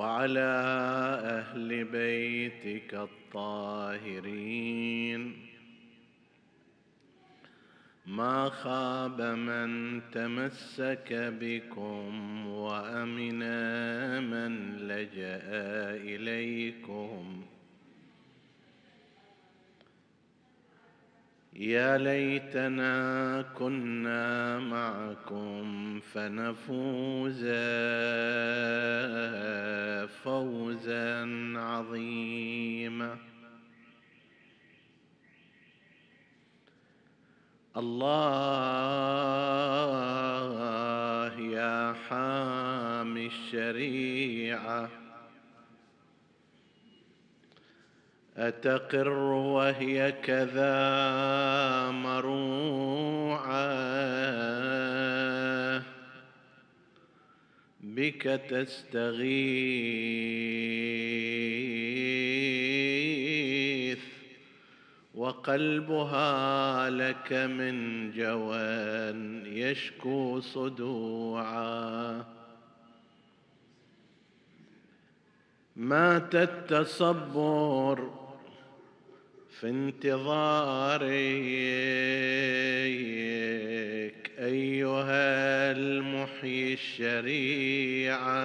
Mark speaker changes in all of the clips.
Speaker 1: وعلى أهل بيتك الطاهرين. ما خاب من تمسك بكم وأمن من لجأ إليكم. يا ليتنا كنا معكم فنفوز فوزا عظيما. الله يا حامي الشريعة. أتقر وهي كذا مروعة؟ بك تستغيث وقلبها لك من جوان يشكو صدوعا. مات التصبر في انتظارك أيها المحيي الشريعة.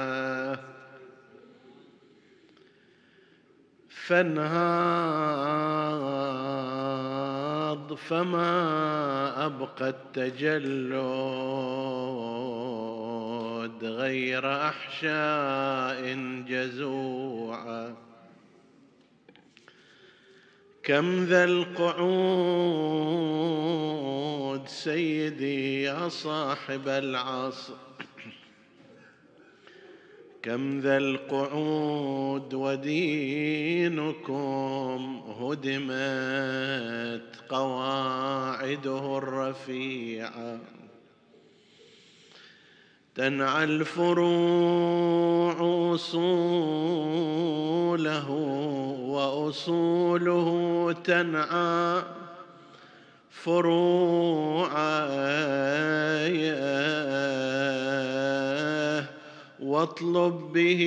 Speaker 1: فانهاض فما أبقى التجلد غير أحشاء جزوعة. كم ذا القعود سيدي يا صاحب العصر. كم ذا القعود ودينكم هدمت قواعده الرفيعة. تنعى الفروع أصوله وأصوله تنعى فروعا واطلب به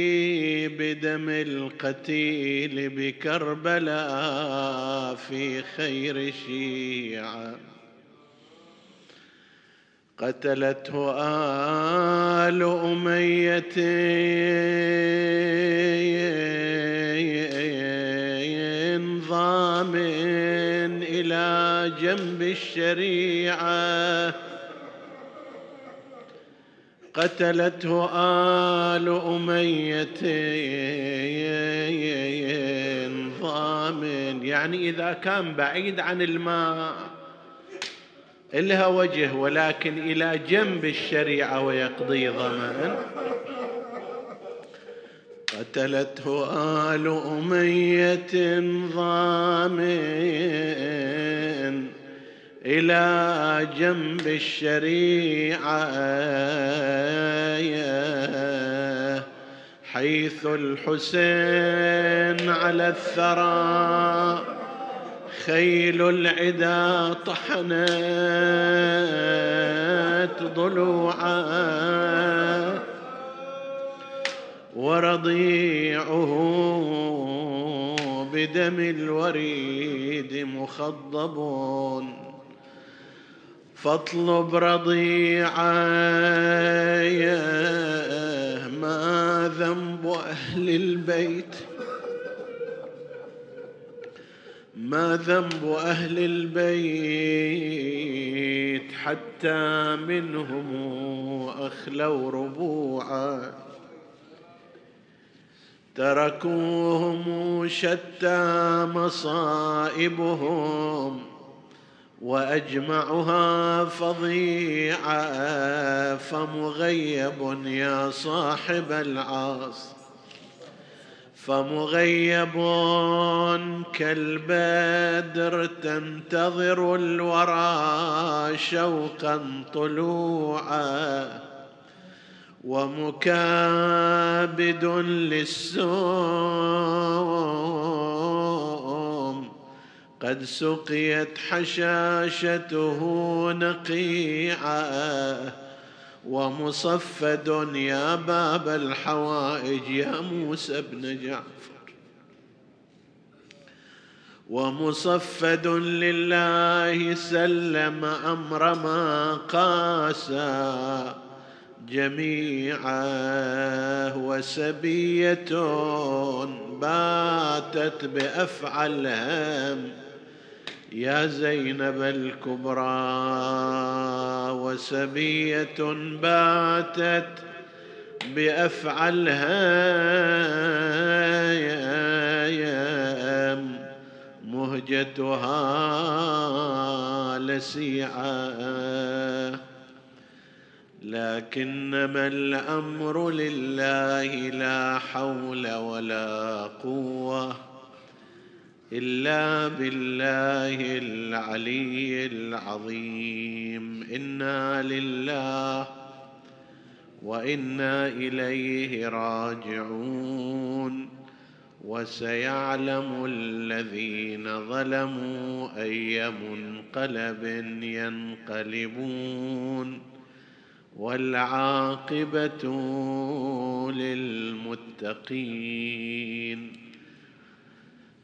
Speaker 1: بدم القتيل بكربلاء في خير شيعة. قتلته آل أمية. جنب الشريعة قتلته آل أمية. ضامن. يعني إذا كان بعيد عن الماء إلها وجه ولكن إلى جنب الشريعة ويقضي ضمان. قتلته آل أمية. ضامن. إلى جنب الشريعة حيث الحسين على الثرى خيل العدا طحنت ضلوعا. ورضيعه بدم الوريد مخضب. فاطلب رضيعا ما ذنب أهل البيت. ما ذنب أهل البيت حتى منهم أخلوا ربوعا. تركوهم شتى مصائبهم وأجمعها فظيعه فمغيب يا صاحب العاص فمغيب كالبدر تنتظر الورى شوقا طلوعا. ومكابد للسوم قد سقيت حشاشته نقيعا ومصفد يا باب الحوائج يا موسى بن جعفر. ومصفد لله سلم أمر ما قاسى جميعا وسبية باتت بافعى الهم يا زينب الكبرى وسبيه باتت بأفعلها مهجتها لسيعة. لكنما الأمر لله لا حول ولا قوة. إلا بالله العلي العظيم. إنا لله وإنا إليه راجعون. وسيعلم الذين ظلموا أي منقلب ينقلبون. والعاقبة للمتقين.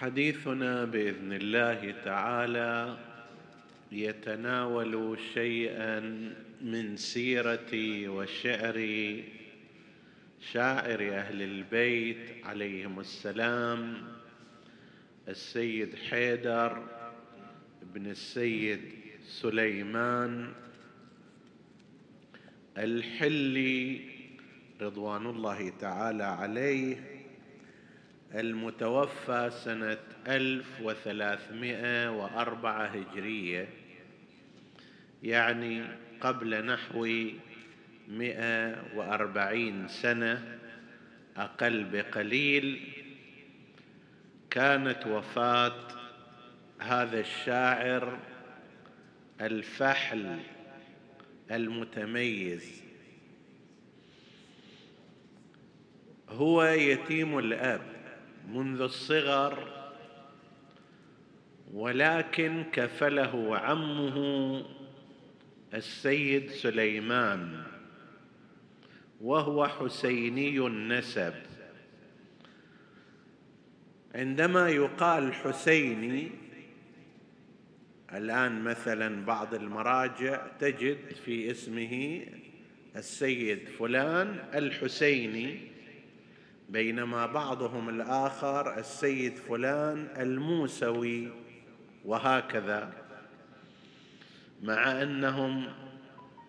Speaker 1: حديثنا بإذن الله تعالى يتناول شيئا من سيره وشعر شاعر أهل البيت عليهم السلام السيد حيدر بن السيد سليمان الحلي رضوان الله تعالى عليه. المتوفى سنة 1304 هجرية يعني قبل نحو 140 سنة أقل بقليل كانت وفاة هذا الشاعر الفحل المتميز. هو يتيم الآب. منذ الصغر ولكن كفله عمه السيد سليمان وهو حسيني النسب. عندما يقال حسيني الآن مثلا بعض المراجع تجد في اسمه السيد فلان الحسيني. بينما بعضهم الآخر السيد فلان الموسوي وهكذا. مع أنهم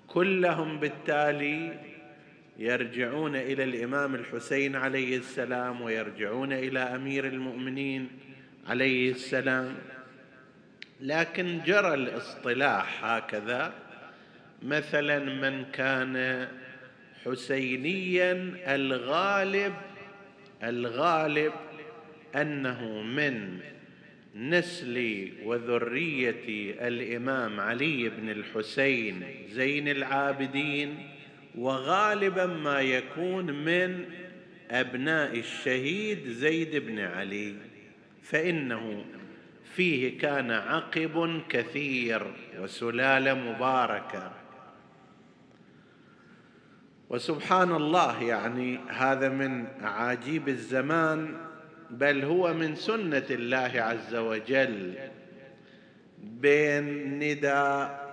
Speaker 1: كلهم بالتالي يرجعون إلى الإمام الحسين عليه السلام ويرجعون إلى أمير المؤمنين عليه السلام. لكن جرى الاصطلاح هكذا. مثلا من كان حسينيا الغالب الغالب أنه من نسل وذريه الإمام علي بن الحسين زين العابدين وغالبا ما يكون من أبناء الشهيد زيد بن علي. فإنه فيه كان عقب كثير وسلاله مباركه وسبحان الله يعني هذا من عجيب الزمان بل هو من سنة الله عز وجل. بين نداء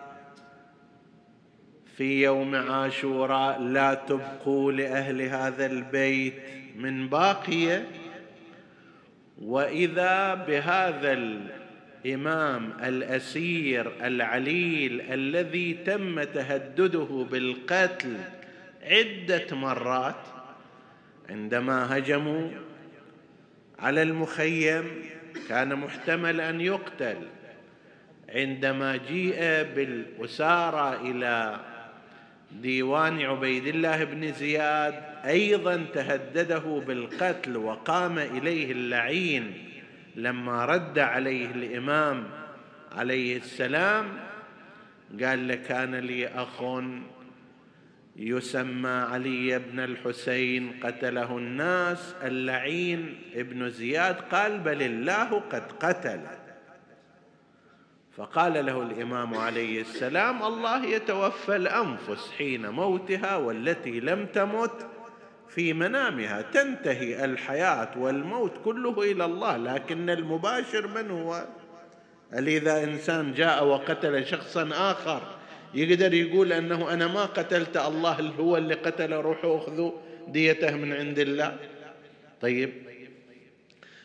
Speaker 1: في يوم عاشوراء لا تبقوا لأهل هذا البيت من باقية. وإذا بهذا الإمام الأسير العليل الذي تم تهدده بالقتل عدة مرات عندما هجموا على المخيم كان محتمل أن يقتل عندما جيء بالاساره إلى ديوان عبيد الله بن زياد أيضا تهدده بالقتل وقام إليه اللعين لما رد عليه الإمام عليه السلام. قال له كان لي أخ يسمى علي بن الحسين قتله الناس اللعين. ابن زياد قال بل الله قد قتل. فقال له الإمام عليه السلام الله يتوفى الأنفس حين موتها والتي لم تمت في منامها. تنتهي الحياة والموت كله إلى الله لكن المباشر من هو؟ اذا إنسان جاء وقتل شخصا آخر. يقدر يقول أنه أنا ما قتلت الله هو اللي قتل روحوا اخذوا ديته من عند الله. طيب.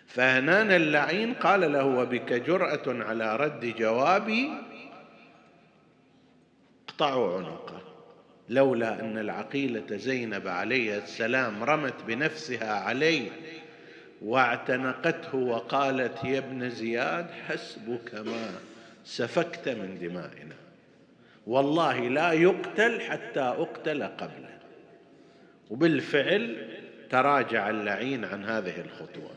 Speaker 1: فهنان اللعين قال له وبك جرأة على رد جوابي اقطعوا عنقه. لولا أن العقيلة زينب عليه السلام رمت بنفسها عليه واعتنقته وقالت يا ابن زياد حسبك ما سفكت من دمائنا. والله لا يقتل حتى أقتل قبله. وبالفعل تراجع اللعين عن هذه الخطوة.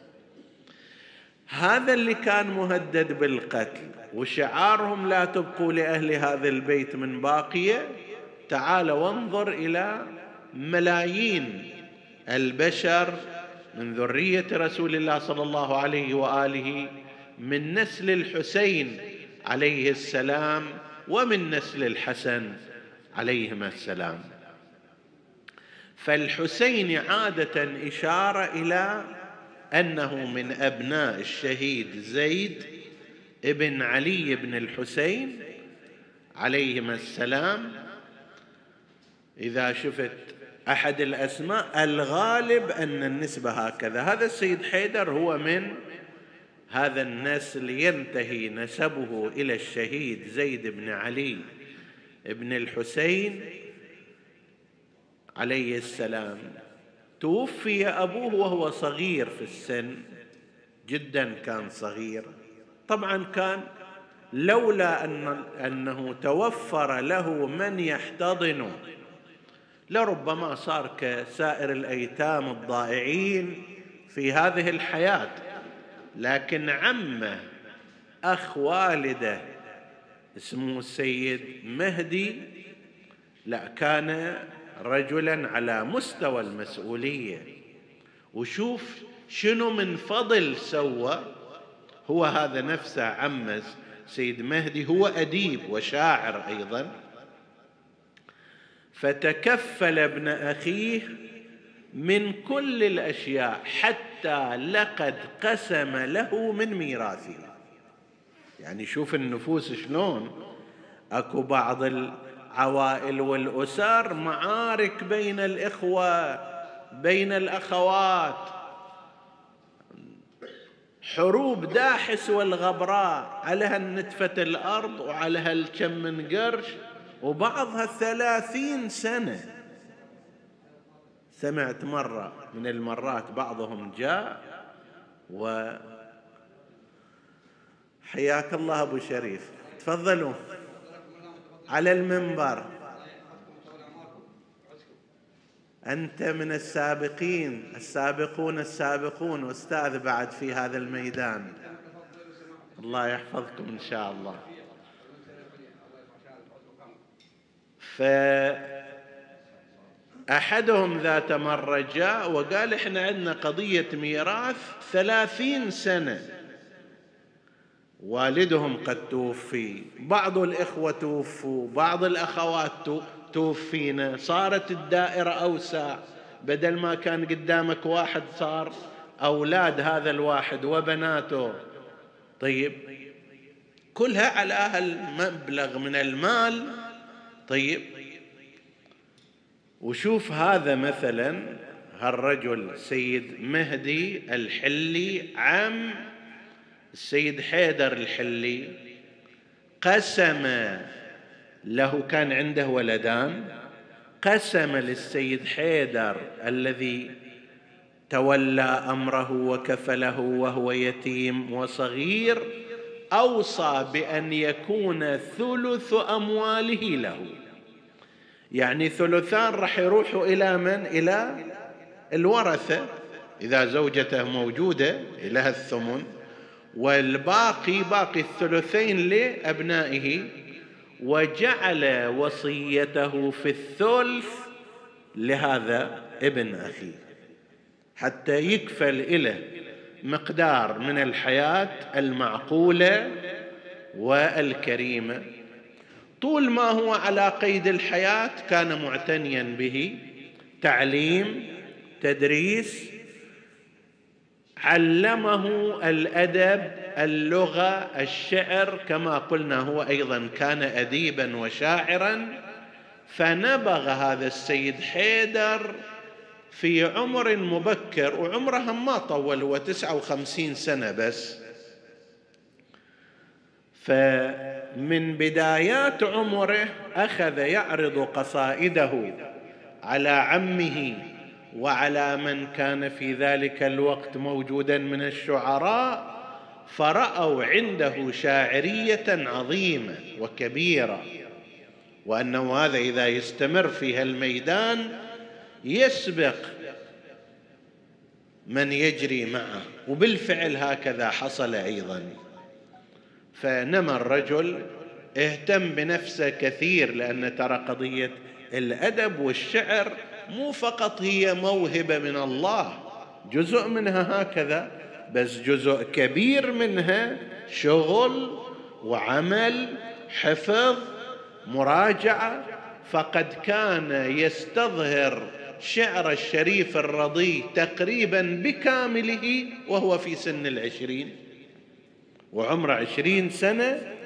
Speaker 1: هذا اللي كان مهدد بالقتل وشعارهم لا تبقوا لأهل هذا البيت من باقية. تعال وانظر إلى ملايين البشر من ذرية رسول الله صلى الله عليه وآله من نسل الحسين عليه السلام ومن نسل الحسن عليهما السلام. فالحسين عادة إشارة إلى أنه من أبناء الشهيد زيد ابن علي بن الحسين عليهما السلام. إذا شفت أحد الأسماء الغالب أن النسبة هكذا. هذا السيد حيدر هو من هذا النسل ينتهي نسبه إلى الشهيد زيد بن علي بن الحسين عليه السلام. توفي أبوه وهو صغير في السن جدا كان صغير. طبعا كان لولا أن أنه توفر له من يحتضنه. لربما صار كسائر الأيتام الضائعين في هذه الحياة. لكن عمه أخ والده اسمه السيد مهدي لا كان رجلا على مستوى المسؤولية. وشوف شنو من فضل سوى هو هذا نفسه عمه سيد مهدي هو أديب وشاعر أيضا. فتكفل ابن أخيه من كل الأشياء حتى لقد قسم له من ميراثه. يعني شوف النفوس شلون. اكو بعض العوائل والاسر معارك بين الاخوة بين الاخوات. حروب داحس والغبراء. على النتفة الأرض وعلى هالكم من قرش. وبعضها ثلاثين سنة. سمعت مرة من المرات بعضهم جاء و حياك الله أبو شريف. تفضلوا. على المنبر. أنت من السابقين السابقون السابقون أستاذ بعد في هذا الميدان. الله يحفظكم إن شاء الله. فأحدهم ذات مرة جاء وقال إحنا عندنا قضية ميراث ثلاثين سنة. والدهم قد توفي بعض الإخوة توفوا بعض الأخوات توفينا. صارت الدائرة أوسع. بدل ما كان قدامك واحد صار أولاد هذا الواحد وبناته. طيب كلها على المبلغ من المال. طيب وشوف هذا مثلا هالرجل سيد مهدي الحلي عم السيد حيدر الحلي قسم له كان عنده ولدان قسم للسيد حيدر الذي تولى أمره وكفله وهو يتيم وصغير أوصى بأن يكون ثلث أمواله له. يعني ثلثان راح يروحوا إلى من؟ إلى الورثة. إذا زوجته موجودة لها الثمن والباقي باقي الثلثين لأبنائه وجعل وصيته في الثلث لهذا ابن اخيه حتى يكفل إليه مقدار من الحياة المعقولة والكريمة. طول ما هو على قيد الحياة كان معتنيا به. تعليم تدريس علمه الأدب اللغة الشعر كما قلنا هو أيضا كان اديبا وشاعرا. فنبغ هذا السيد حيدر في عمر مبكر وعمره ما طول هو تسعة وخمسين سنة بس. فمن بدايات عمره أخذ يعرض قصائده على عمه وعلى من كان في ذلك الوقت موجودا من الشعراء فرأوا عنده شاعرية عظيمة وكبيرة. وأنه هذا إذا يستمر في هالميدان يسبق من يجري معه. وبالفعل هكذا حصل أيضا. فنمى الرجل اهتم بنفسه كثير لأن ترى قضية الأدب والشعر مو فقط هي موهبة من الله جزء منها هكذا بس جزء كبير منها شغل وعمل حفظ مراجعة. فقد كان يستظهر شعر الشريف الرضي تقريبا بكامله وهو في سن العشرين. وعمره عشرين سنة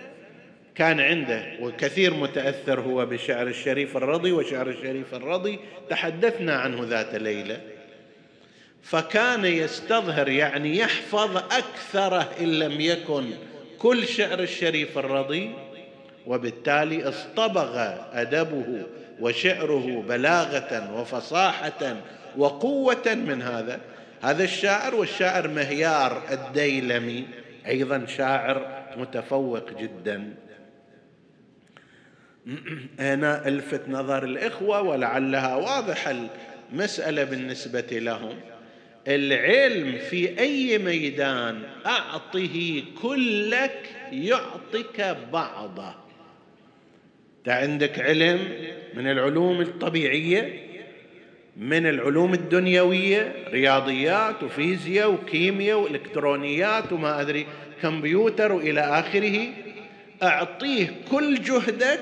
Speaker 1: كان عنده وكثير متأثر هو بشعر الشريف الرضي وشعر الشريف الرضي. تحدثنا عنه ذات ليلة. فكان يستظهر يعني يحفظ أكثره إن لم يكن كل شعر الشريف الرضي. وبالتالي اصطبغ أدبه وشعره بلاغة وفصاحة وقوة من هذا. هذا الشاعر والشاعر مهيار الديلمي. أيضا شاعر متفوق جدا. هنا ألفت نظر الإخوة ولعلها واضحه المسألة بالنسبة لهم. العلم في أي ميدان أعطه كلك يعطك بعضه. انت عندك علم من العلوم الطبيعية؟ من العلوم الدنيوية رياضيات وفيزياء وكيمياء وإلكترونيات وما أدري كمبيوتر وإلى آخره. أعطيه كل جهدك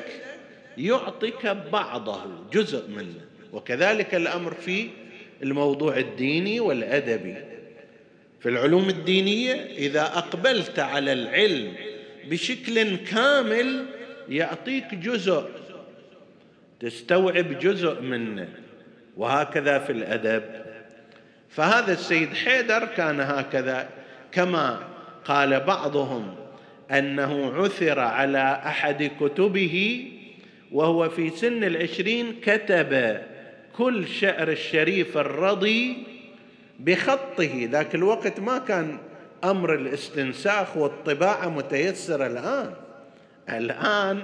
Speaker 1: يعطيك بعضه جزء منه. وكذلك الأمر في الموضوع الديني والأدبي. في العلوم الدينية إذا أقبلت على العلم بشكل كامل يعطيك جزء تستوعب جزء منه. وهكذا في الأدب. فهذا السيد حيدر كان هكذا كما قال بعضهم أنه عثر على أحد كتبه وهو في سن العشرين كتب كل شعر الشريف الرضي بخطه. ذاك الوقت ما كان أمر الاستنساخ والطباعة متيسر الآن. الآن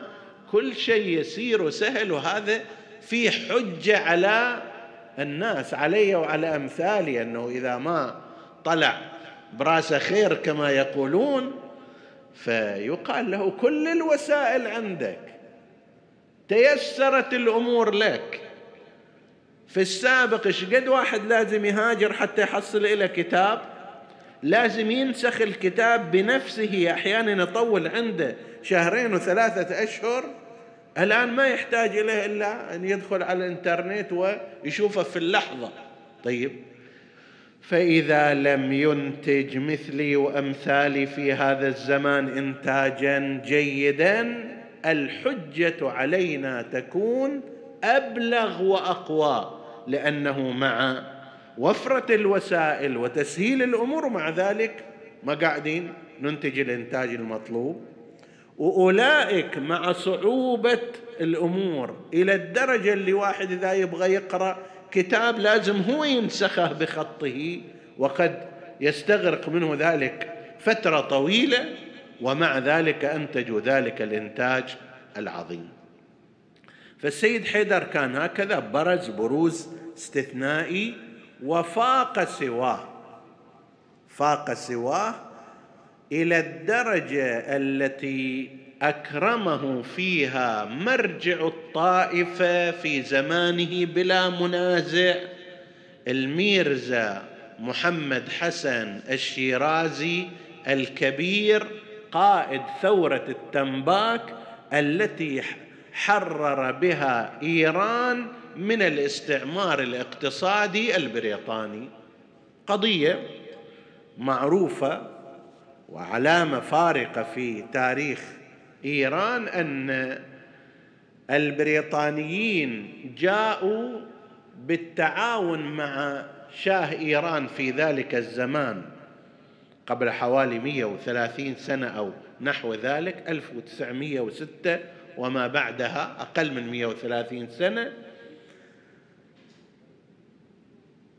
Speaker 1: كل شيء يسير وسهل وهذا في حجة على الناس علي وعلى أمثالي أنه إذا ما طلع براسه خير كما يقولون فيقال له كل الوسائل عندك تيسرت الأمور لك. في السابق إيش قد واحد لازم يهاجر حتى يحصل له كتاب؟ لازم ينسخ الكتاب بنفسه أحيانا يطول عنده شهرين وثلاثة أشهر الآن ما يحتاج إليه إلا أن يدخل على الإنترنت ويشوفه في اللحظة. طيب. فإذا لم ينتج مثلي وأمثالي في هذا الزمان انتاجا جيدا الحجة علينا تكون أبلغ وأقوى لأنه مع وفرة الوسائل وتسهيل الأمور ومع ذلك ما قاعدين ننتج الإنتاج المطلوب. وأولئك مع صعوبة الأمور. إلى الدرجة اللي واحد إذا يبغى يقرأ كتاب لازم هو ينسخه بخطه وقد يستغرق منه ذلك فترة طويلة ومع ذلك انتجوا ذلك الإنتاج العظيم. فالسيد حيدر كان هكذا برز بروز استثنائي وفاق سواه. فاق سواه إلى الدرجة التي أكرمه فيها مرجع الطائفة في زمانه بلا منازع الميرزا محمد حسن الشيرازي الكبير قائد ثورة التنباك التي حرر بها إيران من الاستعمار الاقتصادي البريطاني. قضية معروفة وعلامه فارقه في تاريخ إيران أن البريطانيين جاءوا بالتعاون مع شاه إيران في ذلك الزمان قبل حوالي 130 سنة أو نحو ذلك 1906 وما بعدها أقل من 130 سنة.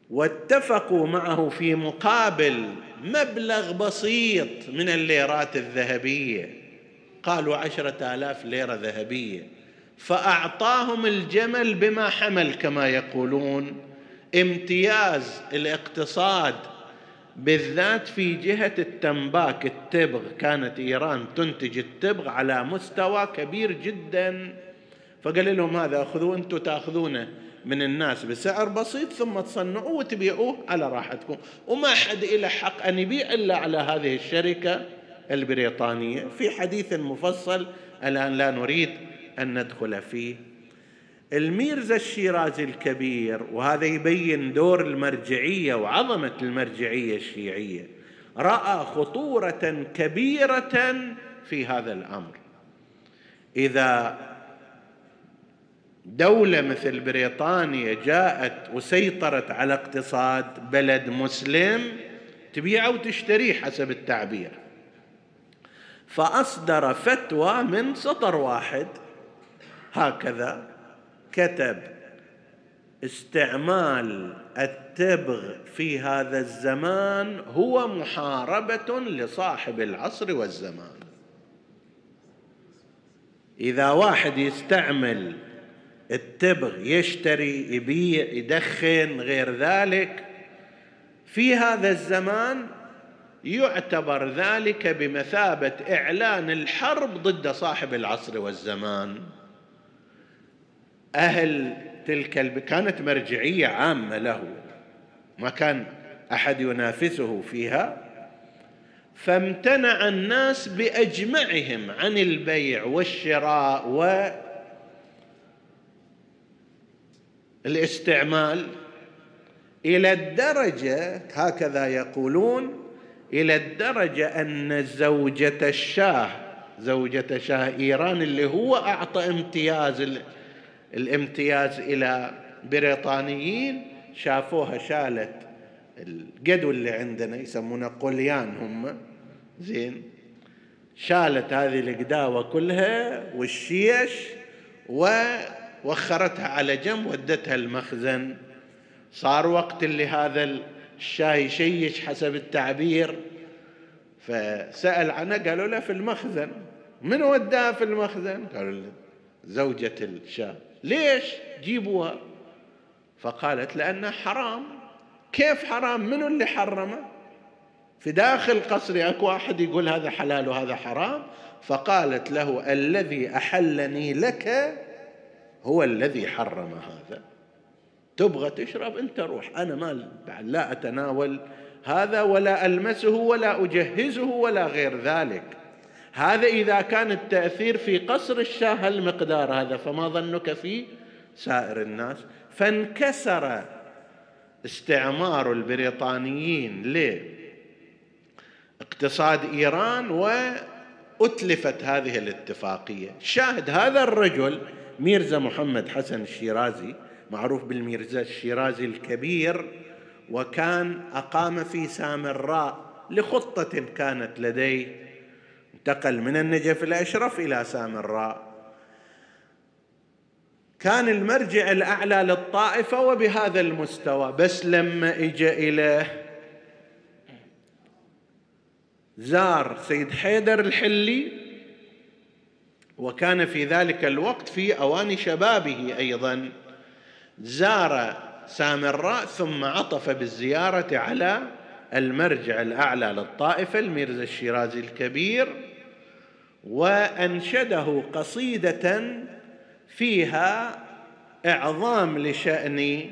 Speaker 1: واتفقوا معه في مقابل مبلغ بسيط من الليرات الذهبية. قالوا عشرة آلاف ليرة ذهبية. فأعطاهم الجمل بما حمل كما يقولون. امتياز الاقتصاد بالذات في جهة التنباك التبغ. كانت إيران تنتج التبغ على مستوى كبير جدا. فقال لهم هذا خذوا أنتم تأخذونه. من الناس بسعر بسيط ثم تصنعوه وتبيعوه على راحتكم. وما حد له حق أن يبيع إلا على هذه الشركة البريطانية. في حديث مفصل الآن لا نريد أن ندخل فيه. الميرزا الشيرازي الكبير وهذا يبين دور المرجعية وعظمة المرجعية الشيعية رأى خطورة كبيرة في هذا الأمر. إذا دولة مثل بريطانيا جاءت وسيطرت على اقتصاد بلد مسلم تبيعه وتشتريه حسب التعبير. فأصدر فتوى من سطر واحد. هكذا كتب استعمال التبغ في هذا الزمان هو محاربة لصاحب العصر والزمان. إذا واحد يستعمل التبغ يشتري يبيع يدخن غير ذلك. في هذا الزمان يعتبر ذلك بمثابة إعلان الحرب ضد صاحب العصر والزمان. أهل تلك الب... كانت مرجعية عامة له ما كان أحد ينافسه فيها. فامتنع الناس بأجمعهم عن البيع والشراء و الاستعمال إلى الدرجة هكذا يقولون إلى الدرجة أن زوجة الشاه زوجة شاه إيران اللي هو أعطى امتياز الامتياز إلى بريطانيين شافوها شالت القدو اللي عندنا يسمونه قليان هم. زين. شالت هذه القداوة كلها والشيش و وخرتها على جنب ودتها المخزن. صار وقت اللي هذا الشاي يشيش حسب التعبير. فسأل عنها قالوا له في المخزن. من وداها في المخزن؟ قالوا له زوجة الشاه ليش جيبوها؟ فقالت لأنها حرام. كيف حرام؟ منو اللي حرمه؟ في داخل قصري أكو واحد يقول هذا حلال وهذا حرام؟ فقالت له الذي أحلني لك هو الذي حرم هذا. تبغى تشرب انت روح. أنا ما لا اتناول هذا ولا المسه ولا اجهزه ولا غير ذلك. هذا اذا كان التأثير في قصر الشاه المقدار هذا فما ظنك في سائر الناس؟ فانكسر استعمار البريطانيين لاقتصاد إيران وأتلفت هذه الاتفاقية. شاهد هذا الرجل ميرزا محمد حسن الشيرازي معروف بالميرزا الشيرازي الكبير وكان أقام في سامراء لخطة كانت لديه. انتقل من النجف الأشرف إلى سامراء. كان المرجع الأعلى للطائفة وبهذا المستوى بس لما إجا إلى زار سيد حيدر الحلي وكان في ذلك الوقت في أوان شبابه أيضا. زار سامراء ثم عطف بالزيارة على المرجع الأعلى للطائفة الميرزا الشيرازي الكبير وأنشده قصيدة فيها إعظام لشأن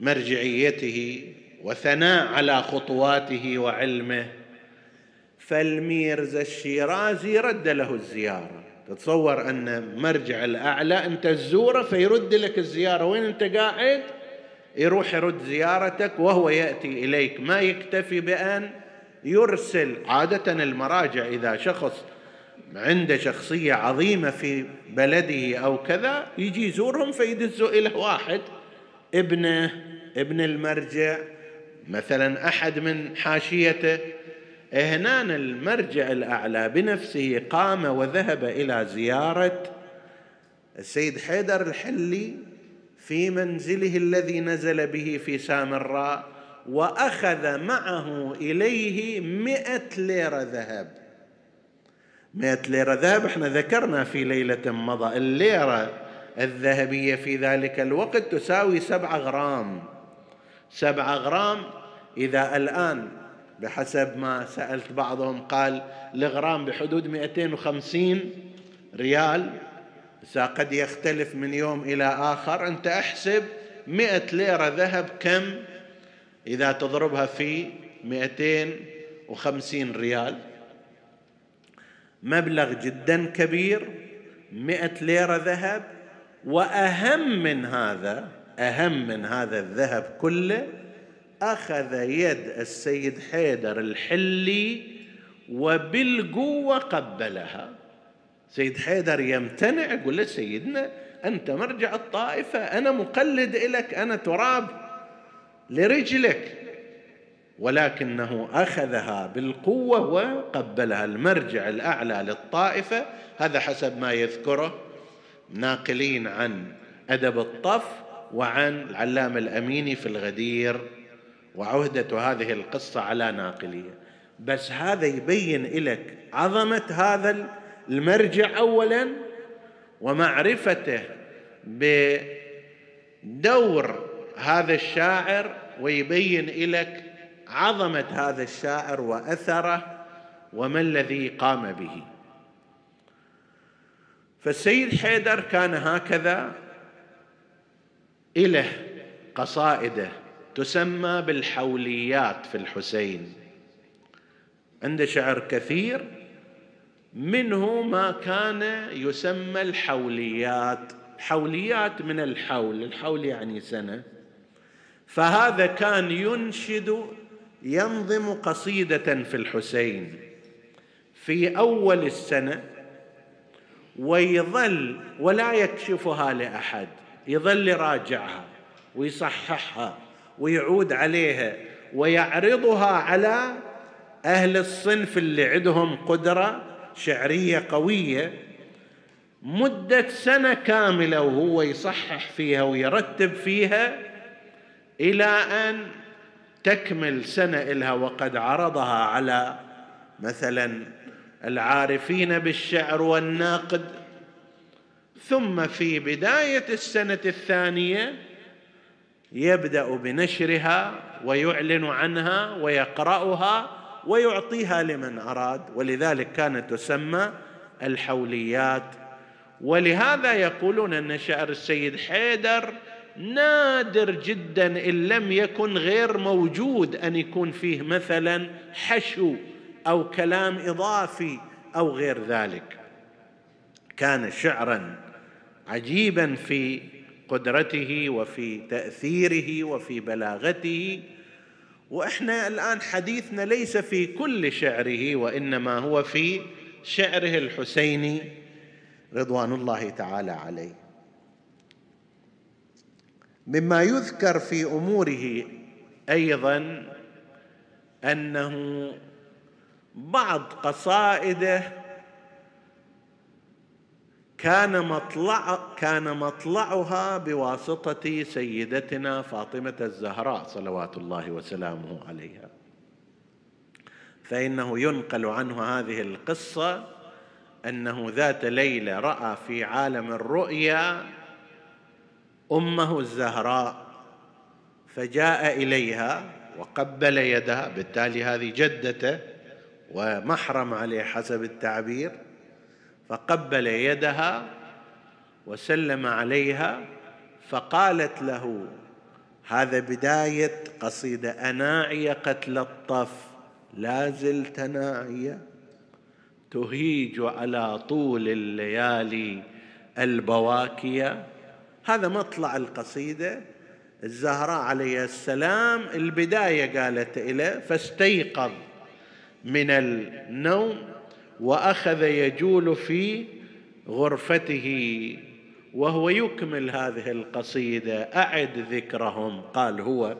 Speaker 1: مرجعيته وثناء على خطواته وعلمه. فالميرزا الشيرازي رد له الزيارة. تتصور أن مرجع الأعلى أنت تزوره فيرد لك الزيارة. وين أنت قاعد؟ يروح يرد زيارتك وهو يأتي إليك. ما يكتفي بأن يرسل عادة المراجع إذا شخص عنده شخصية عظيمة في بلده أو كذا يجي يزورهم فيدزوا إلى واحد ابنه ابن المرجع مثلا أحد من حاشيته. هنان المرجع الأعلى بنفسه قام وذهب إلى زيارة السيد حيدر الحلي في منزله الذي نزل به في سامراء وأخذ معه إليه مئة ليرة ذهب. مئة ليرة ذهب إحنا ذكرنا في ليلة مضى. الليرة الذهبية في ذلك الوقت تساوي سبعة غرام. سبعة غرام إذا الآن بحسب ما سألت بعضهم قال الغرام بحدود 250 ريال. قد يختلف من يوم إلى آخر أنت أحسب مئة ليرة ذهب كم إذا تضربها في 250 ريال. مبلغ جدا كبير مئة ليرة ذهب وأهم من هذا أهم من هذا الذهب كله أخذ يد السيد حيدر الحلي وبالقوة قبلها. سيد حيدر يمتنع يقول له سيدنا أنت مرجع الطائفة أنا مقلد لك أنا تراب لرجلك. ولكنه أخذها بالقوة وقبلها. المرجع الأعلى للطائفة هذا حسب ما يذكره ناقلين عن أدب الطف وعن العلامة الأميني في الغدير. وعهدة هذه القصة على ناقلية. بس هذا يبين لك عظمة هذا المرجع أولا ومعرفته بدور هذا الشاعر ويبين لك عظمة هذا الشاعر وأثره وما الذي قام به. فالسيد حيدر كان هكذا إله قصائده. تسمى بالحوليات في الحسين. عنده شعر كثير منه ما كان يسمى الحوليات. حوليات من الحول الحول يعني سنة. فهذا كان ينشد ينظم قصيدة في الحسين. في أول السنة ويظل ولا يكشفها لأحد يظل يراجعها ويصححها. ويعود عليها ويعرضها على أهل الصنف اللي عندهم قدرة شعرية قوية مدة سنة كاملة وهو يصحح فيها ويرتب فيها إلى أن تكمل سنة إلها وقد عرضها على مثلا العارفين بالشعر والناقد. ثم في بداية السنة الثانية يبدأ بنشرها ويعلن عنها ويقرأها ويعطيها لمن أراد ولذلك كانت تسمى الحوليات. ولهذا يقولون أن شعر السيد حيدر نادر جدا إن لم يكن غير موجود أن يكون فيه مثلا حشو أو كلام إضافي أو غير ذلك. كان شعرا عجيبا في قدرته وفي تأثيره وفي بلاغته. وإحنا الآن حديثنا ليس في كل شعره وإنما هو في شعره الحسيني رضوان الله تعالى عليه. مما يذكر في أموره أيضا أنه بعض قصائده كان مطلع كان مطلعها بواسطة سيدتنا فاطمة الزهراء صلوات الله وسلامه عليها. فإنه ينقل عنه هذه القصة أنه ذات ليلة رأى في عالم الرؤيا أمه الزهراء فجاء إليها وقبل يدها بالتالي هذه جدته ومحرم عليه حسب التعبير فقبل يدها وسلم عليها فقالت له هذا بداية قصيدة. أناعي قتل الطف. لا زلت ناعية. تهيج على طول الليالي البواكية. هذا مطلع القصيدة. الزهراء عليه السلام البداية قالت له فاستيقظ من النوم وأخذ يجول في غرفته وهو يكمل هذه القصيدة أعد ذكرهم. قال هو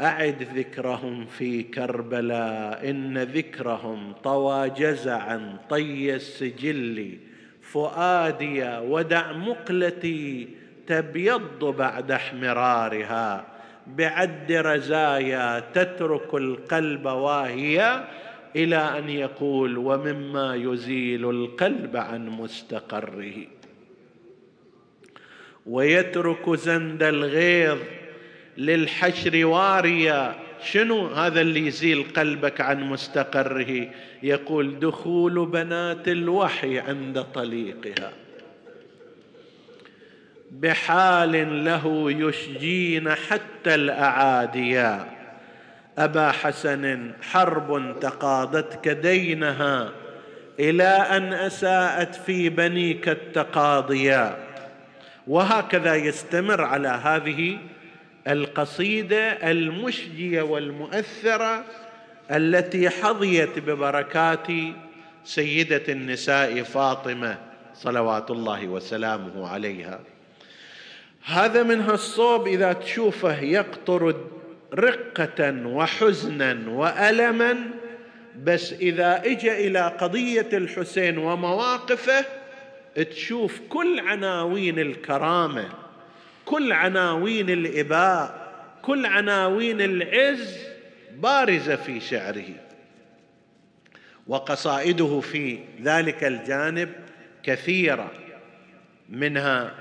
Speaker 1: أعد ذكرهم في كربلاء إن ذكرهم طوى جزعا طي السجل فؤادي ودع مقلتي تبيض بعد احمرارها. بعد رزايا تترك القلب واهيا إلى أن يقول ومما يزيل القلب عن مستقره. ويترك زند الغيظ للحشر واريا. شنو هذا اللي يزيل قلبك عن مستقره؟ يقول دخول بنات الوحي عند طليقها. بحال له يشجين حتى الاعاديا أبا حسن حرب تقاضتك دينها إلى أن أساءت في بنيك التقاضيا. وهكذا يستمر على هذه القصيدة المشجية والمؤثرة التي حظيت ببركات سيدة النساء فاطمة صلوات الله وسلامه عليها. هذا منها الصوب إذا تشوفه يقطر رقة وحزنا وألما بس إذا اجى إلى قضية الحسين ومواقفه تشوف كل عناوين الكرامة كل عناوين الإباء كل عناوين العز بارزة في شعره. وقصائده في ذلك الجانب كثيرة منها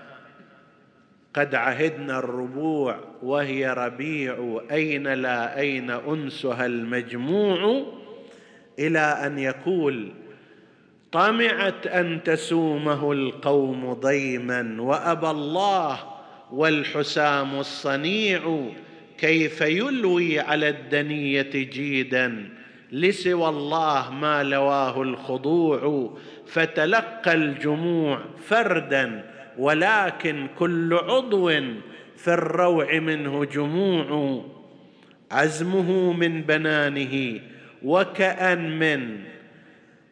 Speaker 1: قد عهدنا الربوع وهي ربيع. أين لا أين أنسها المجموع؟ إلى أن يقول طمعت أن تسومه القوم ضيما وأبى الله والحسام الصنيع. كيف يلوي على الدنية جيدا؟ لسوى الله ما لواه الخضوع. فتلقى الجموع فردا ولكن كل عضو في الروع منه جموع. عزمه من بنانه وكأن من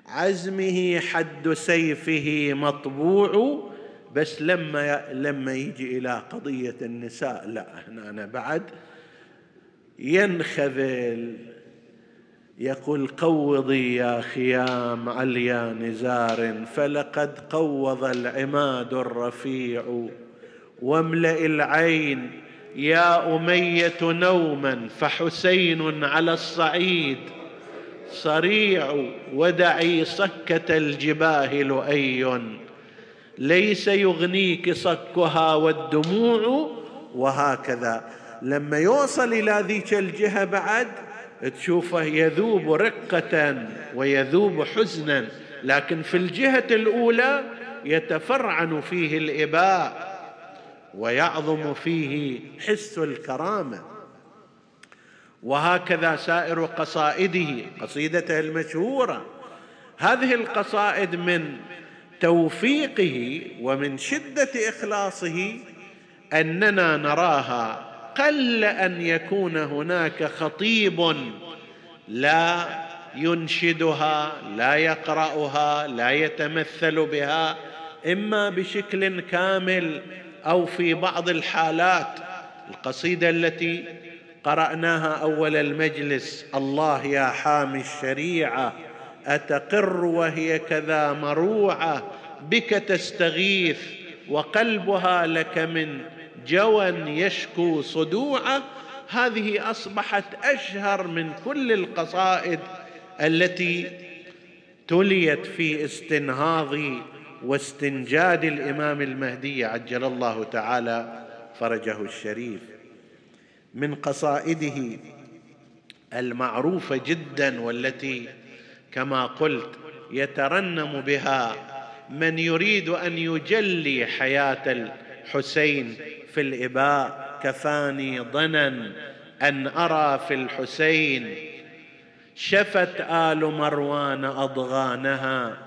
Speaker 1: عزمه حد سيفه مطبوع. بس لما لما يجي إلى قضية النساء لا هنا أنا بعد ينخذل يقول قوضي يا خيام عليا نزار فلقد قوض العماد الرفيع. واملأ العين يا أمية نوما فحسين على الصعيد. صريع ودعي صكة الجباه لؤي ليس يغنيك صكها والدموع. وهكذا. لما يوصل إلى ذيك الجهة بعد تشوفه يذوب رقة ويذوب حزنا لكن في الجهة الأولى يتفرعن فيه الإباء ويعظم فيه حس الكرامة. وهكذا سائر قصائده قصيدته المشهورة. هذه القصائد من توفيقه ومن شدة إخلاصه أننا نراها قل أن يكون هناك خطيب لا ينشدها لا يقرأها لا يتمثل بها إما بشكل كامل أو في بعض الحالات. القصيدة التي قرأناها أول المجلس الله يا حامي الشريعة أتقر وهي كذا مروعة بك تستغيث وقلبها لك من جوى يشكو صدوعه. هذه أصبحت أشهر من كل القصائد التي تليت في استنهاض واستنجاد الإمام المهدي عجل الله تعالى فرجه الشريف. من قصائده المعروفة جدا والتي كما قلت يترنم بها من يريد أن يجلي حياة الحسين في الإباء كفاني ضنا أن أرى في الحسين. شفت آل مروان أضغانها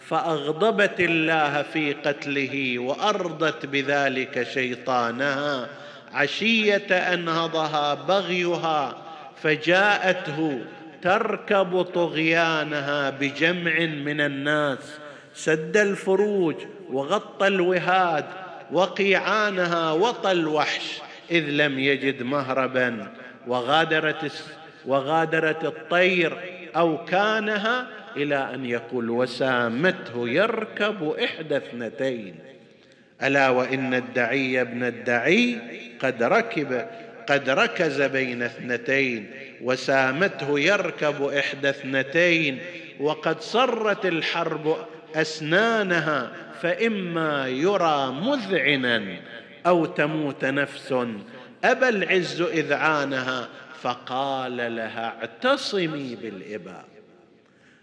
Speaker 1: فأغضبت الله في قتله وأرضت بذلك شيطانها. عشية أنهضها بغيها فجاءته تركب طغيانها بجمع من الناس. سد الفروج وغطى الوهاد وقيعانها وطى الوحش إذ لم يجد مهربا. وغادرت وغادرت الطير أو كانها إلى أن يقول وسامته يركب إحدى اثنتين ألا وإن الدعي ابن الدعي قد ركب قد ركز بين اثنتين. وسامته يركب إحدى اثنتين. وقد صرت الحرب أسنانها فإما يرى مذعنا أو تموت نفس ابى العز اذعانها فقال لها اعتصمي بالإباء.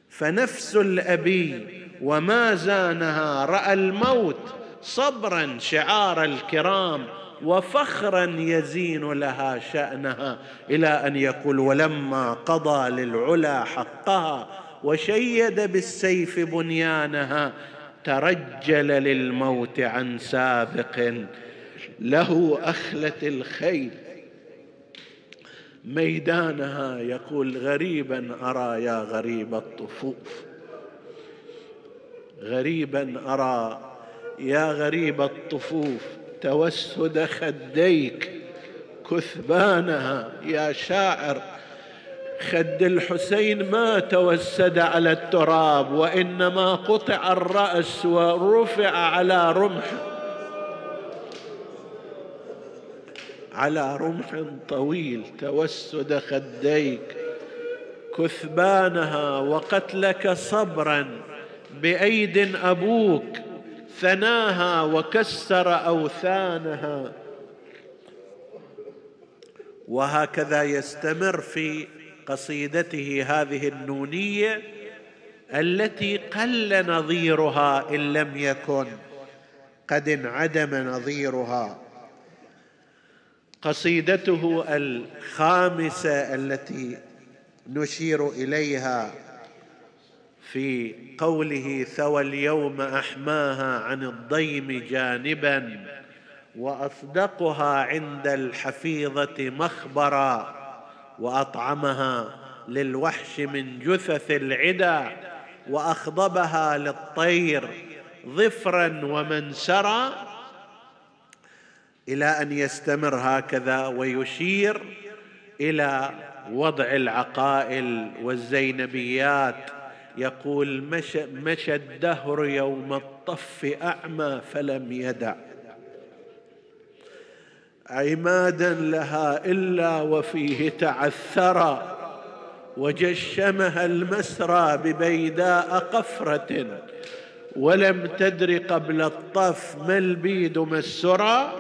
Speaker 1: فنفس الأبي وما زانها رأى الموت صبرا شعار الكرام وفخرا يزين لها شأنها إلى أن يقول ولما قضى للعلا حقها وشيد بالسيف بنيانها ترجل للموت عن سابق له أخلت الخيل. ميدانها يقول غريبا أرى يا غريب الطفوف. غريبا أرى يا غريب الطفوف. توسد خديك كثبانها يا شاعر خد الحسين ما توسد على التراب وإنما قطع الرأس ورفع على رمح. على رمح طويل توسد خديك. كثبانها وقتلك صبرا بأيد أبوك. ثناها وكسر أوثانها. وهكذا يستمر في قصيدته هذه النونية التي قل نظيرها إن لم يكن قد انعدم نظيرها. قصيدته الخامسة التي نشير إليها في قوله ثوى اليوم أحماها عن الضيم جانبا وأصدقها عند الحفيظة مخبرا وأطعمها للوحش من جثث العدا وأخضبها للطير ظفرا ومنسرا إلى أن يستمر هكذا ويشير إلى وضع العقائل والزينبيات. يقول مشى, مشى الدهر يوم الطف أعمى فلم يدع. عمادا لها إلا وفيه تعثرا وجشمها المسرى ببيداء قفرة ولم تدر قبل الطف ما البيد ما السرى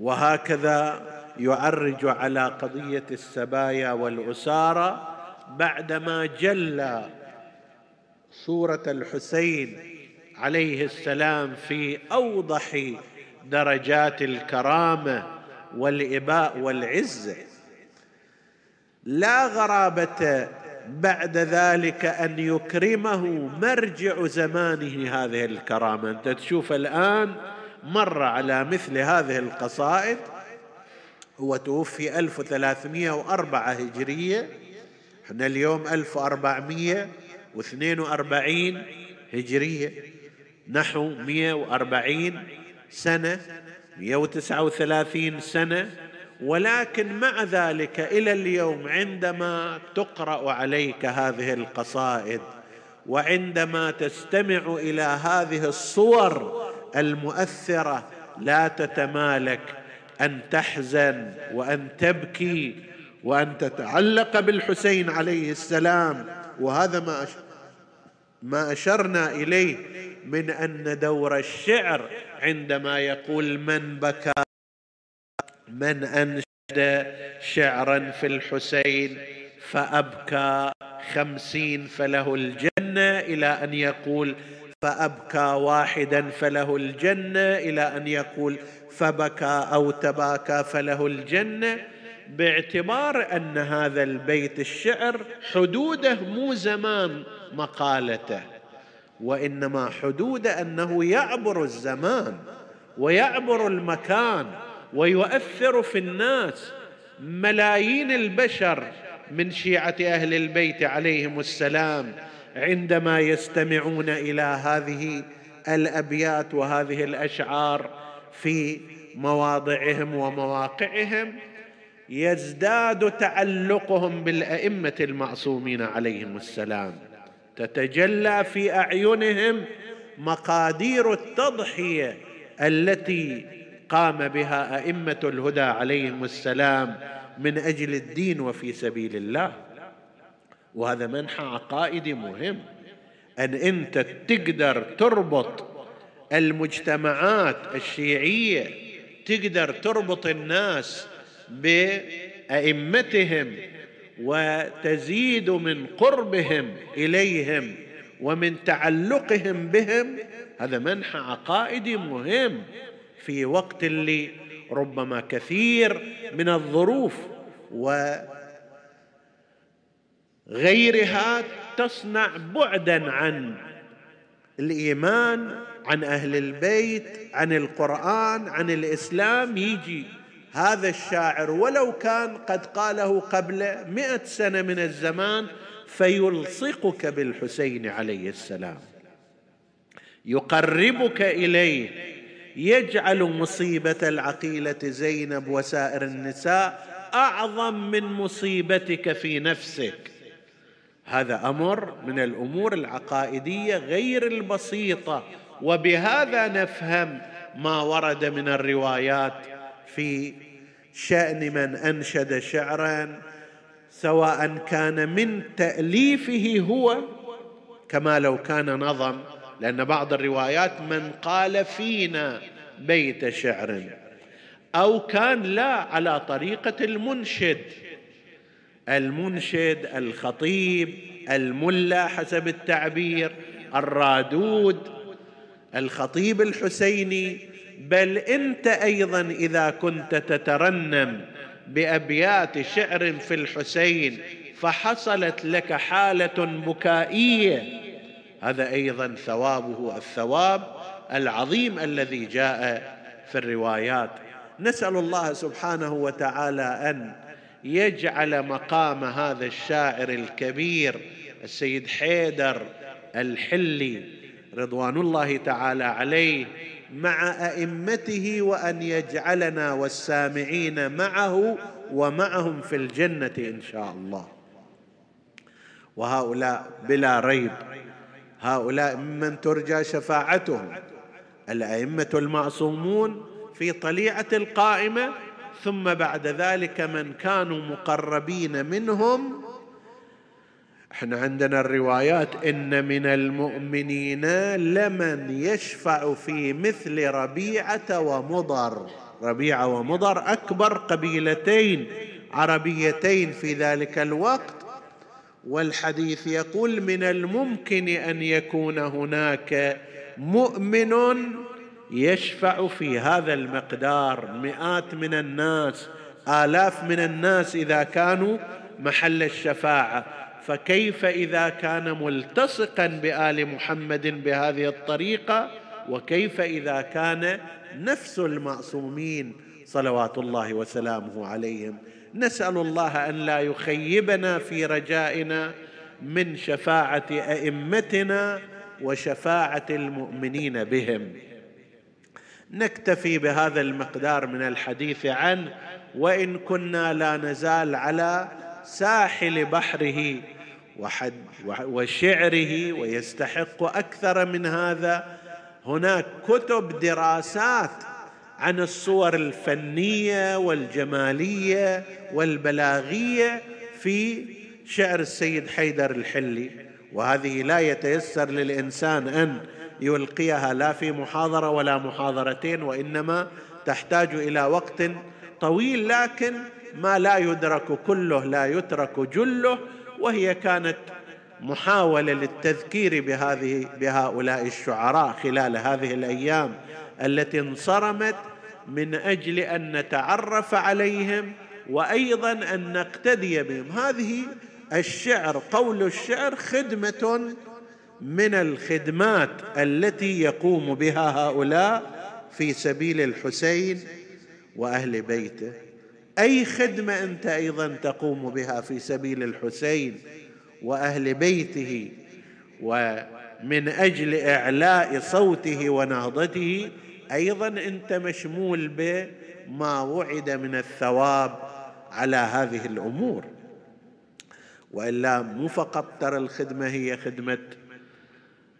Speaker 1: وهكذا يعرج على قضية السبايا والاسارى بعدما جلى صوره الحسين عليه السلام في أوضح درجات الكرامة والإباء والعزة. لا غرابة بعد ذلك أن يكرمه مرجع زمانه هذه الكرامة. أنت تشوف الآن مر على مثل هذه القصائد هو توفي 1304 هجرية إحنا اليوم 1442 هجرية نحو 140 سنة 139 سنة ولكن مع ذلك إلى اليوم عندما تقرأ عليك هذه القصائد وعندما تستمع إلى هذه الصور المؤثرة لا تتمالك أن تحزن وأن تبكي وأن تتعلق بالحسين عليه السلام. وهذا ما ما أشرنا إليه من أن دور الشعر عندما يقول من بكى من أنشد شعرا في الحسين فأبكى خمسين فله الجنة إلى أن يقول فأبكى واحدا فله الجنة إلى أن يقول فبكى أو تباكى فله الجنة. باعتبار أن هذا البيت الشعر حدوده مو زمان مقالته. وإنما حدود أنه يعبر الزمان ويعبر المكان ويؤثر في الناس. ملايين البشر من شيعة أهل البيت عليهم السلام عندما يستمعون إلى هذه الأبيات وهذه الأشعار في مواضعهم ومواقعهم يزداد تعلقهم بالأئمة المعصومين عليهم السلام. تتجلى في أعينهم مقادير التضحية التي قام بها أئمة الهدى عليهم السلام من أجل الدين وفي سبيل الله. وهذا منحى عقائدي مهم. أن أنت تقدر تربط المجتمعات الشيعية تقدر تربط الناس بأئمتهم وتزيد من قربهم إليهم ومن تعلقهم بهم هذا منح عقائدي مهم في وقت اللي ربما كثير من الظروف وغيرها تصنع بعدا عن الإيمان عن أهل البيت عن القرآن عن الإسلام يجي هذا الشاعر ولو كان قد قاله قبل مئة سنة من الزمان فيلصقك بالحسين عليه السلام. يقربك إليه يجعل مصيبة العقيلة زينب وسائر النساء أعظم من مصيبتك في نفسك. هذا أمر من الأمور العقائدية غير البسيطة وبهذا نفهم ما ورد من الروايات في شأن من أنشد شعرا سواء كان من تأليفه هو كما لو كان نظم لأن بعض الروايات من قال فينا بيت شعر أو كان لا على طريقة المنشد. المنشد الخطيب الملا حسب التعبير الرادود الخطيب الحسيني. بل انت أيضا اذا كنت تترنم بابيات شعر في الحسين فحصلت لك حالة بكائية. هذا أيضا ثوابه الثواب العظيم الذي جاء في الروايات. نسأل الله سبحانه وتعالى أن يجعل مقام هذا الشاعر الكبير السيد حيدر الحلي رضوان الله تعالى عليه مع أئمته وأن يجعلنا والسامعين معه ومعهم في الجنة إن شاء الله. وهؤلاء بلا ريب هؤلاء ممن ترجى شفاعتهم. الأئمة المعصومون في طليعة القائمة ثم بعد ذلك من كانوا مقربين منهم إحنا عندنا الروايات إن من المؤمنين لمن يشفع في مثل ربيعة ومضر. ربيعة ومضر أكبر قبيلتين عربيتين في ذلك الوقت. والحديث يقول من الممكن أن يكون هناك مؤمن يشفع في هذا المقدار. مئات من الناس آلاف من الناس إذا كانوا محل الشفاعة. فكيف إذا كان ملتصقا بآل محمد بهذه الطريقة؟ وكيف إذا كان نفس المعصومين صلوات الله وسلامه عليهم؟ نسأل الله أن لا يخيبنا في رجائنا من شفاعة أئمتنا وشفاعة المؤمنين بهم. نكتفي بهذا المقدار من الحديث عنه وإن كنا لا نزال على ساحل بحره وحد وشعره ويستحق أكثر من هذا. هناك كتب دراسات عن الصور الفنية والجمالية والبلاغية في شعر السيد حيدر الحلي. وهذه لا يتيسر للإنسان أن يلقيها لا في محاضرة ولا محاضرتين وإنما تحتاج إلى وقت طويل لكن ما لا يدرك كله لا يترك جله وهي كانت محاولة للتذكير بهذه بهؤلاء الشعراء خلال هذه الأيام التي انصرمت من أجل أن نتعرف عليهم وأيضا أن نقتدي بهم. هذه الشعر قول الشعر خدمة من الخدمات التي يقوم بها هؤلاء في سبيل الحسين وأهل بيته. أي خدمة أنت أيضا تقوم بها في سبيل الحسين وأهل بيته ومن أجل إعلاء صوته ونهضته أيضا أنت مشمول بما وعد من الثواب على هذه الأمور. وإلا مو فقط ترى الخدمة هي خدمة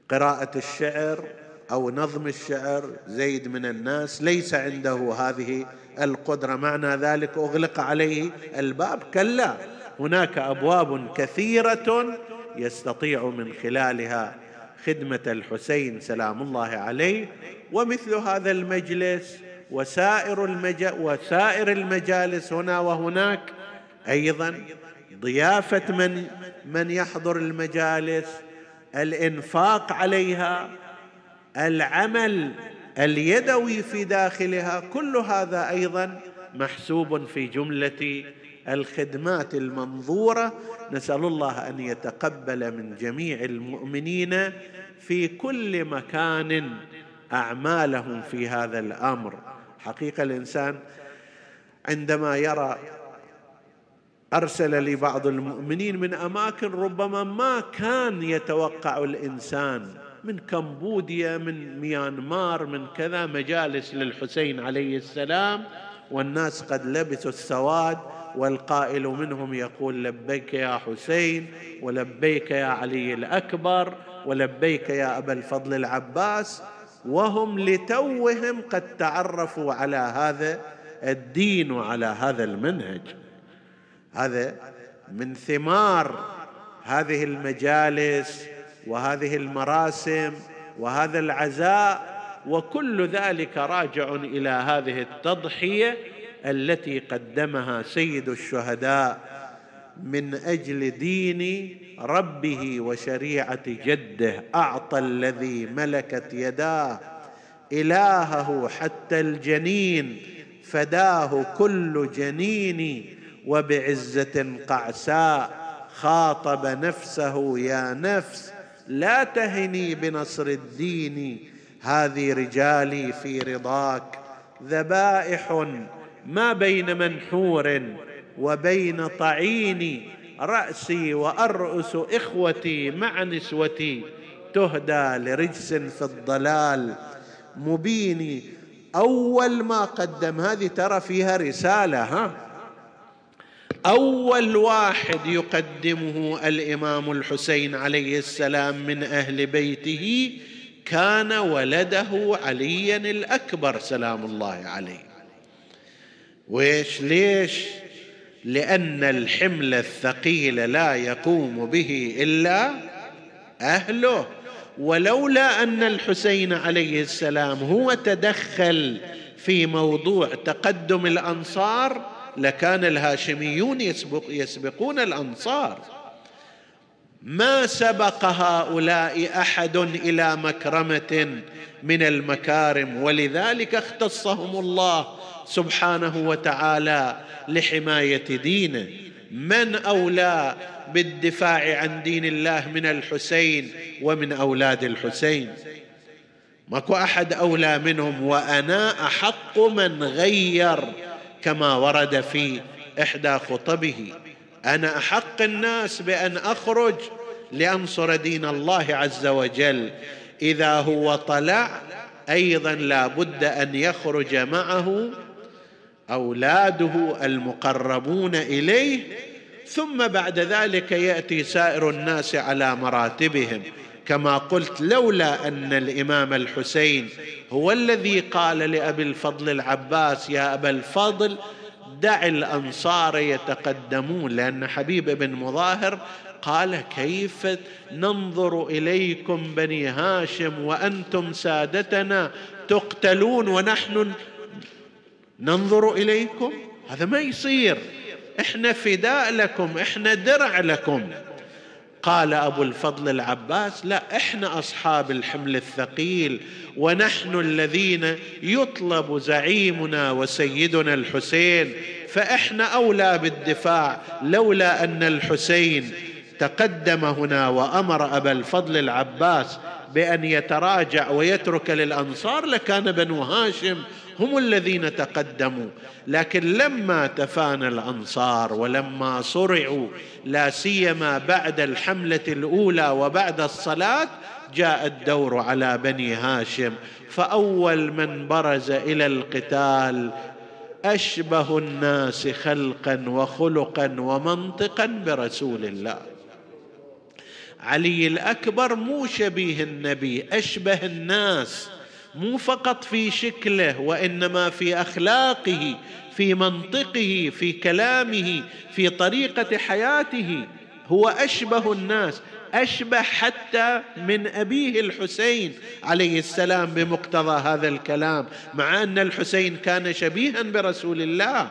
Speaker 1: قراءة الشعر أو نظم الشعر زيد من الناس ليس عنده هذه القدرة. معنى ذلك أغلق عليه الباب. كلا هناك أبواب كثيرة يستطيع من خلالها خدمة الحسين سلام الله عليه ومثل هذا المجلس وسائر المجا وسائر المجالس هنا وهناك أيضا ضيافة من من يحضر المجالس الإنفاق عليها العمل اليدوي في داخلها كل هذا أيضا محسوب في جملة الخدمات المنظورة. نسأل الله أن يتقبل من جميع المؤمنين في كل مكان أعمالهم في هذا الأمر. حقيقة الإنسان عندما يرى أرسل لي بعض المؤمنين من أماكن ربما ما كان يتوقع الإنسان من كمبوديا من ميانمار من كذا مجالس للحسين عليه السلام. والناس قد لبسوا السواد والقائل منهم يقول لبيك يا حسين ولبيك يا علي الأكبر ولبيك يا أبا الفضل العباس. وهم لتوهم قد تعرفوا على هذا الدين وعلى هذا المنهج. هذا من ثمار هذه المجالس وهذه المراسم وهذا العزاء وكل ذلك راجع إلى هذه التضحية التي قدمها سيد الشهداء من أجل دين ربه وشريعة جده. أعطى الذي ملكت يداه إلهه حتى الجنين فداه كل جنين وبعزة قعساء خاطب نفسه يا نفس لا تهني بنصر الدين. هذه رجالي في رضاك. ذبائح ما بين منحور وبين طعين. رأسي وارؤس إخوتي مع نسوتي. تهدى لرجس في الضلال. مبين أول ما قدم. هذه ترى فيها رسالة ها؟ أول واحد يقدمه الإمام الحسين عليه السلام من أهل بيته كان ولده عليا الأكبر سلام الله عليه. ويش ليش؟ لأن الحمل الثقيل لا يقوم به إلا أهله. ولولا أن الحسين عليه السلام هو تدخل في موضوع تقدم الأنصار لكان الهاشميون يسبق يسبقون الأنصار. ما سبق هؤلاء أحد إلى مكرمة من المكارم؟ ولذلك اختصهم الله سبحانه وتعالى لحماية دينه. من أولى بالدفاع عن دين الله من الحسين ومن أولاد الحسين؟ ماكو أحد أولى منهم وأنا أحق من غير كما ورد في إحدى خطبه أنا أحق الناس بأن أخرج لأنصر دين الله عز وجل. إذا هو طلع أيضا لا بد أن يخرج معه أولاده المقربون إليه ثم بعد ذلك يأتي سائر الناس على مراتبهم. كما قلت لولا أن الإمام الحسين هو الذي قال لأبي الفضل العباس يا أبا الفضل دع الأنصار يتقدمون. لأن حبيب بن مظاهر قال كيف ننظر إليكم بني هاشم وأنتم سادتنا تقتلون ونحن ننظر إليكم؟ هذا ما يصير. إحنا فداء لكم إحنا درع لكم. قال أبو الفضل العباس لا إحنا أصحاب الحمل الثقيل ونحن الذين يطلب زعيمنا وسيدنا الحسين فإحنا أولى بالدفاع لولا أن الحسين تقدم هنا وأمر أبا الفضل العباس بأن يتراجع ويترك للأنصار لكان بنو هاشم هم الذين تقدموا. لكن لما تفانى الأنصار ولما صرعوا لا سيما بعد الحملة الأولى وبعد الصلاة جاء الدور على بني هاشم. فأول من برز إلى القتال أشبه الناس خلقا وخلقا ومنطقا برسول الله. علي الأكبر مو شبيه النبي أشبه الناس. مو فقط في شكله وإنما في أخلاقه في منطقه في كلامه في طريقة حياته. هو أشبه الناس أشبه حتى من أبيه الحسين عليه السلام بمقتضى هذا الكلام مع أن الحسين كان شبيها برسول الله.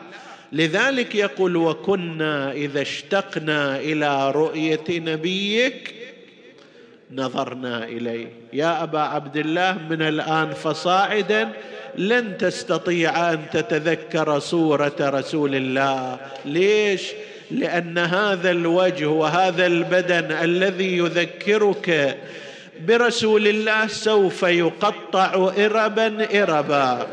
Speaker 1: لذلك يقول وكنا إذا اشتقنا إلى رؤية نبيك نظرنا إليه. يا أبا عبد الله من الآن فصاعدا لن تستطيع أن تتذكر صورة رسول الله. ليش؟ لأن هذا الوجه وهذا البدن الذي يذكرك برسول الله سوف يقطع اربا اربا.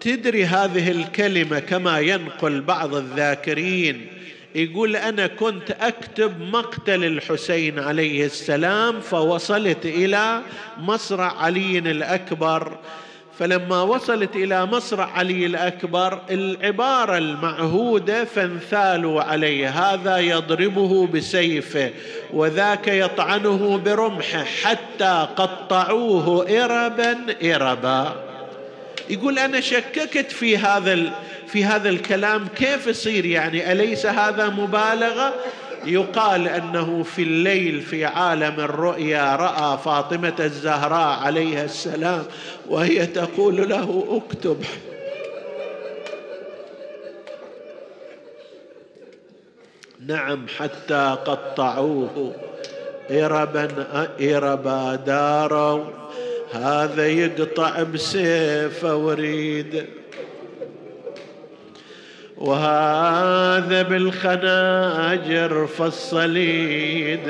Speaker 1: تدري هذه الكلمة كما ينقل بعض الذاكرين. يقول أنا كنت أكتب مقتل الحسين عليه السلام فوصلت إلى مصرع علي الأكبر. فلما وصلت إلى مصرع علي الأكبر العبارة المعهودة فانثالوا عليه هذا يضربه بسيفه وذاك يطعنه برمحه حتى قطعوه إربا إربا. يقول أنا شككت في هذا في هذا الكلام كيف يصير يعني؟ أليس هذا مبالغة؟ يقال أنه في الليل في عالم الرؤيا رأى فاطمة الزهراء عليها السلام وهي تقول له اكتب. نعم حتى قطعوه إربا إربا داروا هذا يقطع بسيفه وريده وهذا بالخناجر فالصليد.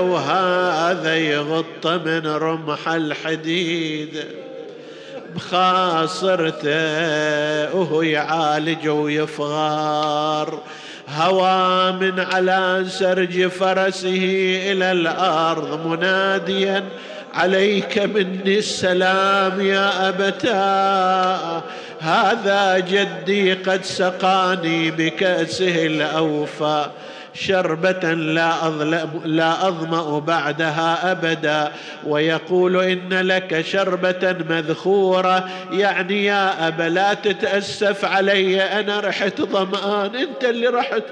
Speaker 1: وهذا يغط من رمح الحديد. بخاصرته وهو يعالج ويفغار. هوى من على سرج فرسه إلى الأرض مناديا عليك مني السلام يا أبتاه. هذا جدي قد سقاني بكأسه الأوفى. شربة لا أظلم لا أظمأ بعدها أبدا. ويقول إن لك شربة مذخورة. يعني يا أبا لا تتأسف علي. أنا رحت ظمآن أنت اللي رحت.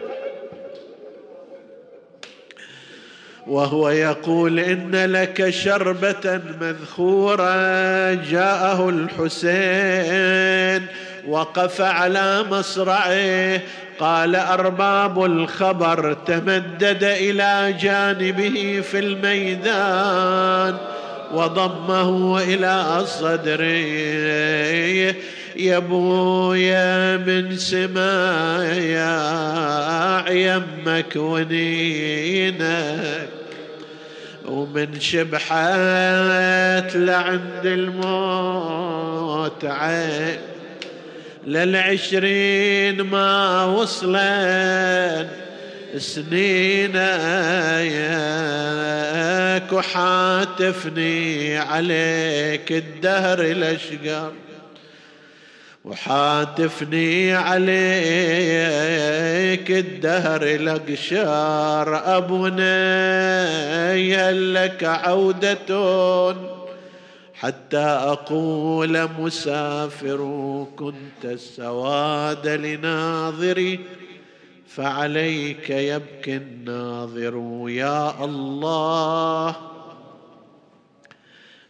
Speaker 1: وهو يقول إن لك شربة مذخورة جاءه الحسين وقف على مصرعه. قال أرباب الخبر تمدد إلى جانبه في الميدان وضمه إلى صدره. يا بويا من سمايا يمك ونينك. ومن شبحت لعند الموت عين. للعشرين ما وصلن سنين أياك وحاتفني عليك الدهر الأشقر. وحاتفني عليك الدهر الأقشار. ابني هل لك عودة حتى أقول مسافر كنت السواد لناظري فعليك يبكي الناظر. يا الله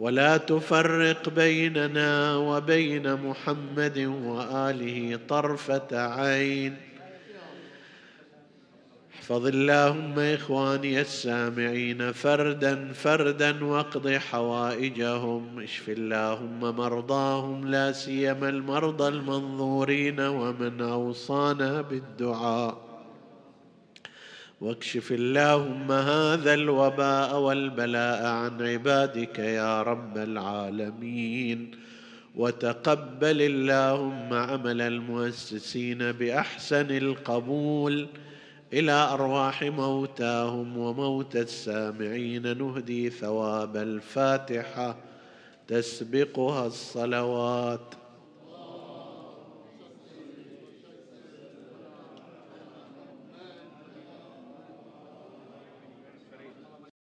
Speaker 1: ولا تفرق بيننا وبين محمد وآله طرفة عين. احفظ اللهم إخواني السامعين فردا فردا واقض حوائجهم. اشف اللهم مرضاهم لا سيما المرضى المنظورين ومن أوصانا بالدعاء. واكشف اللهم هذا الوباء والبلاء عن عبادك يا رب العالمين. وتقبل اللهم عمل المؤسسين بأحسن القبول. إلى أرواح موتاهم وموتى السامعين نهدي ثواب الفاتحة. تسبقها الصلوات.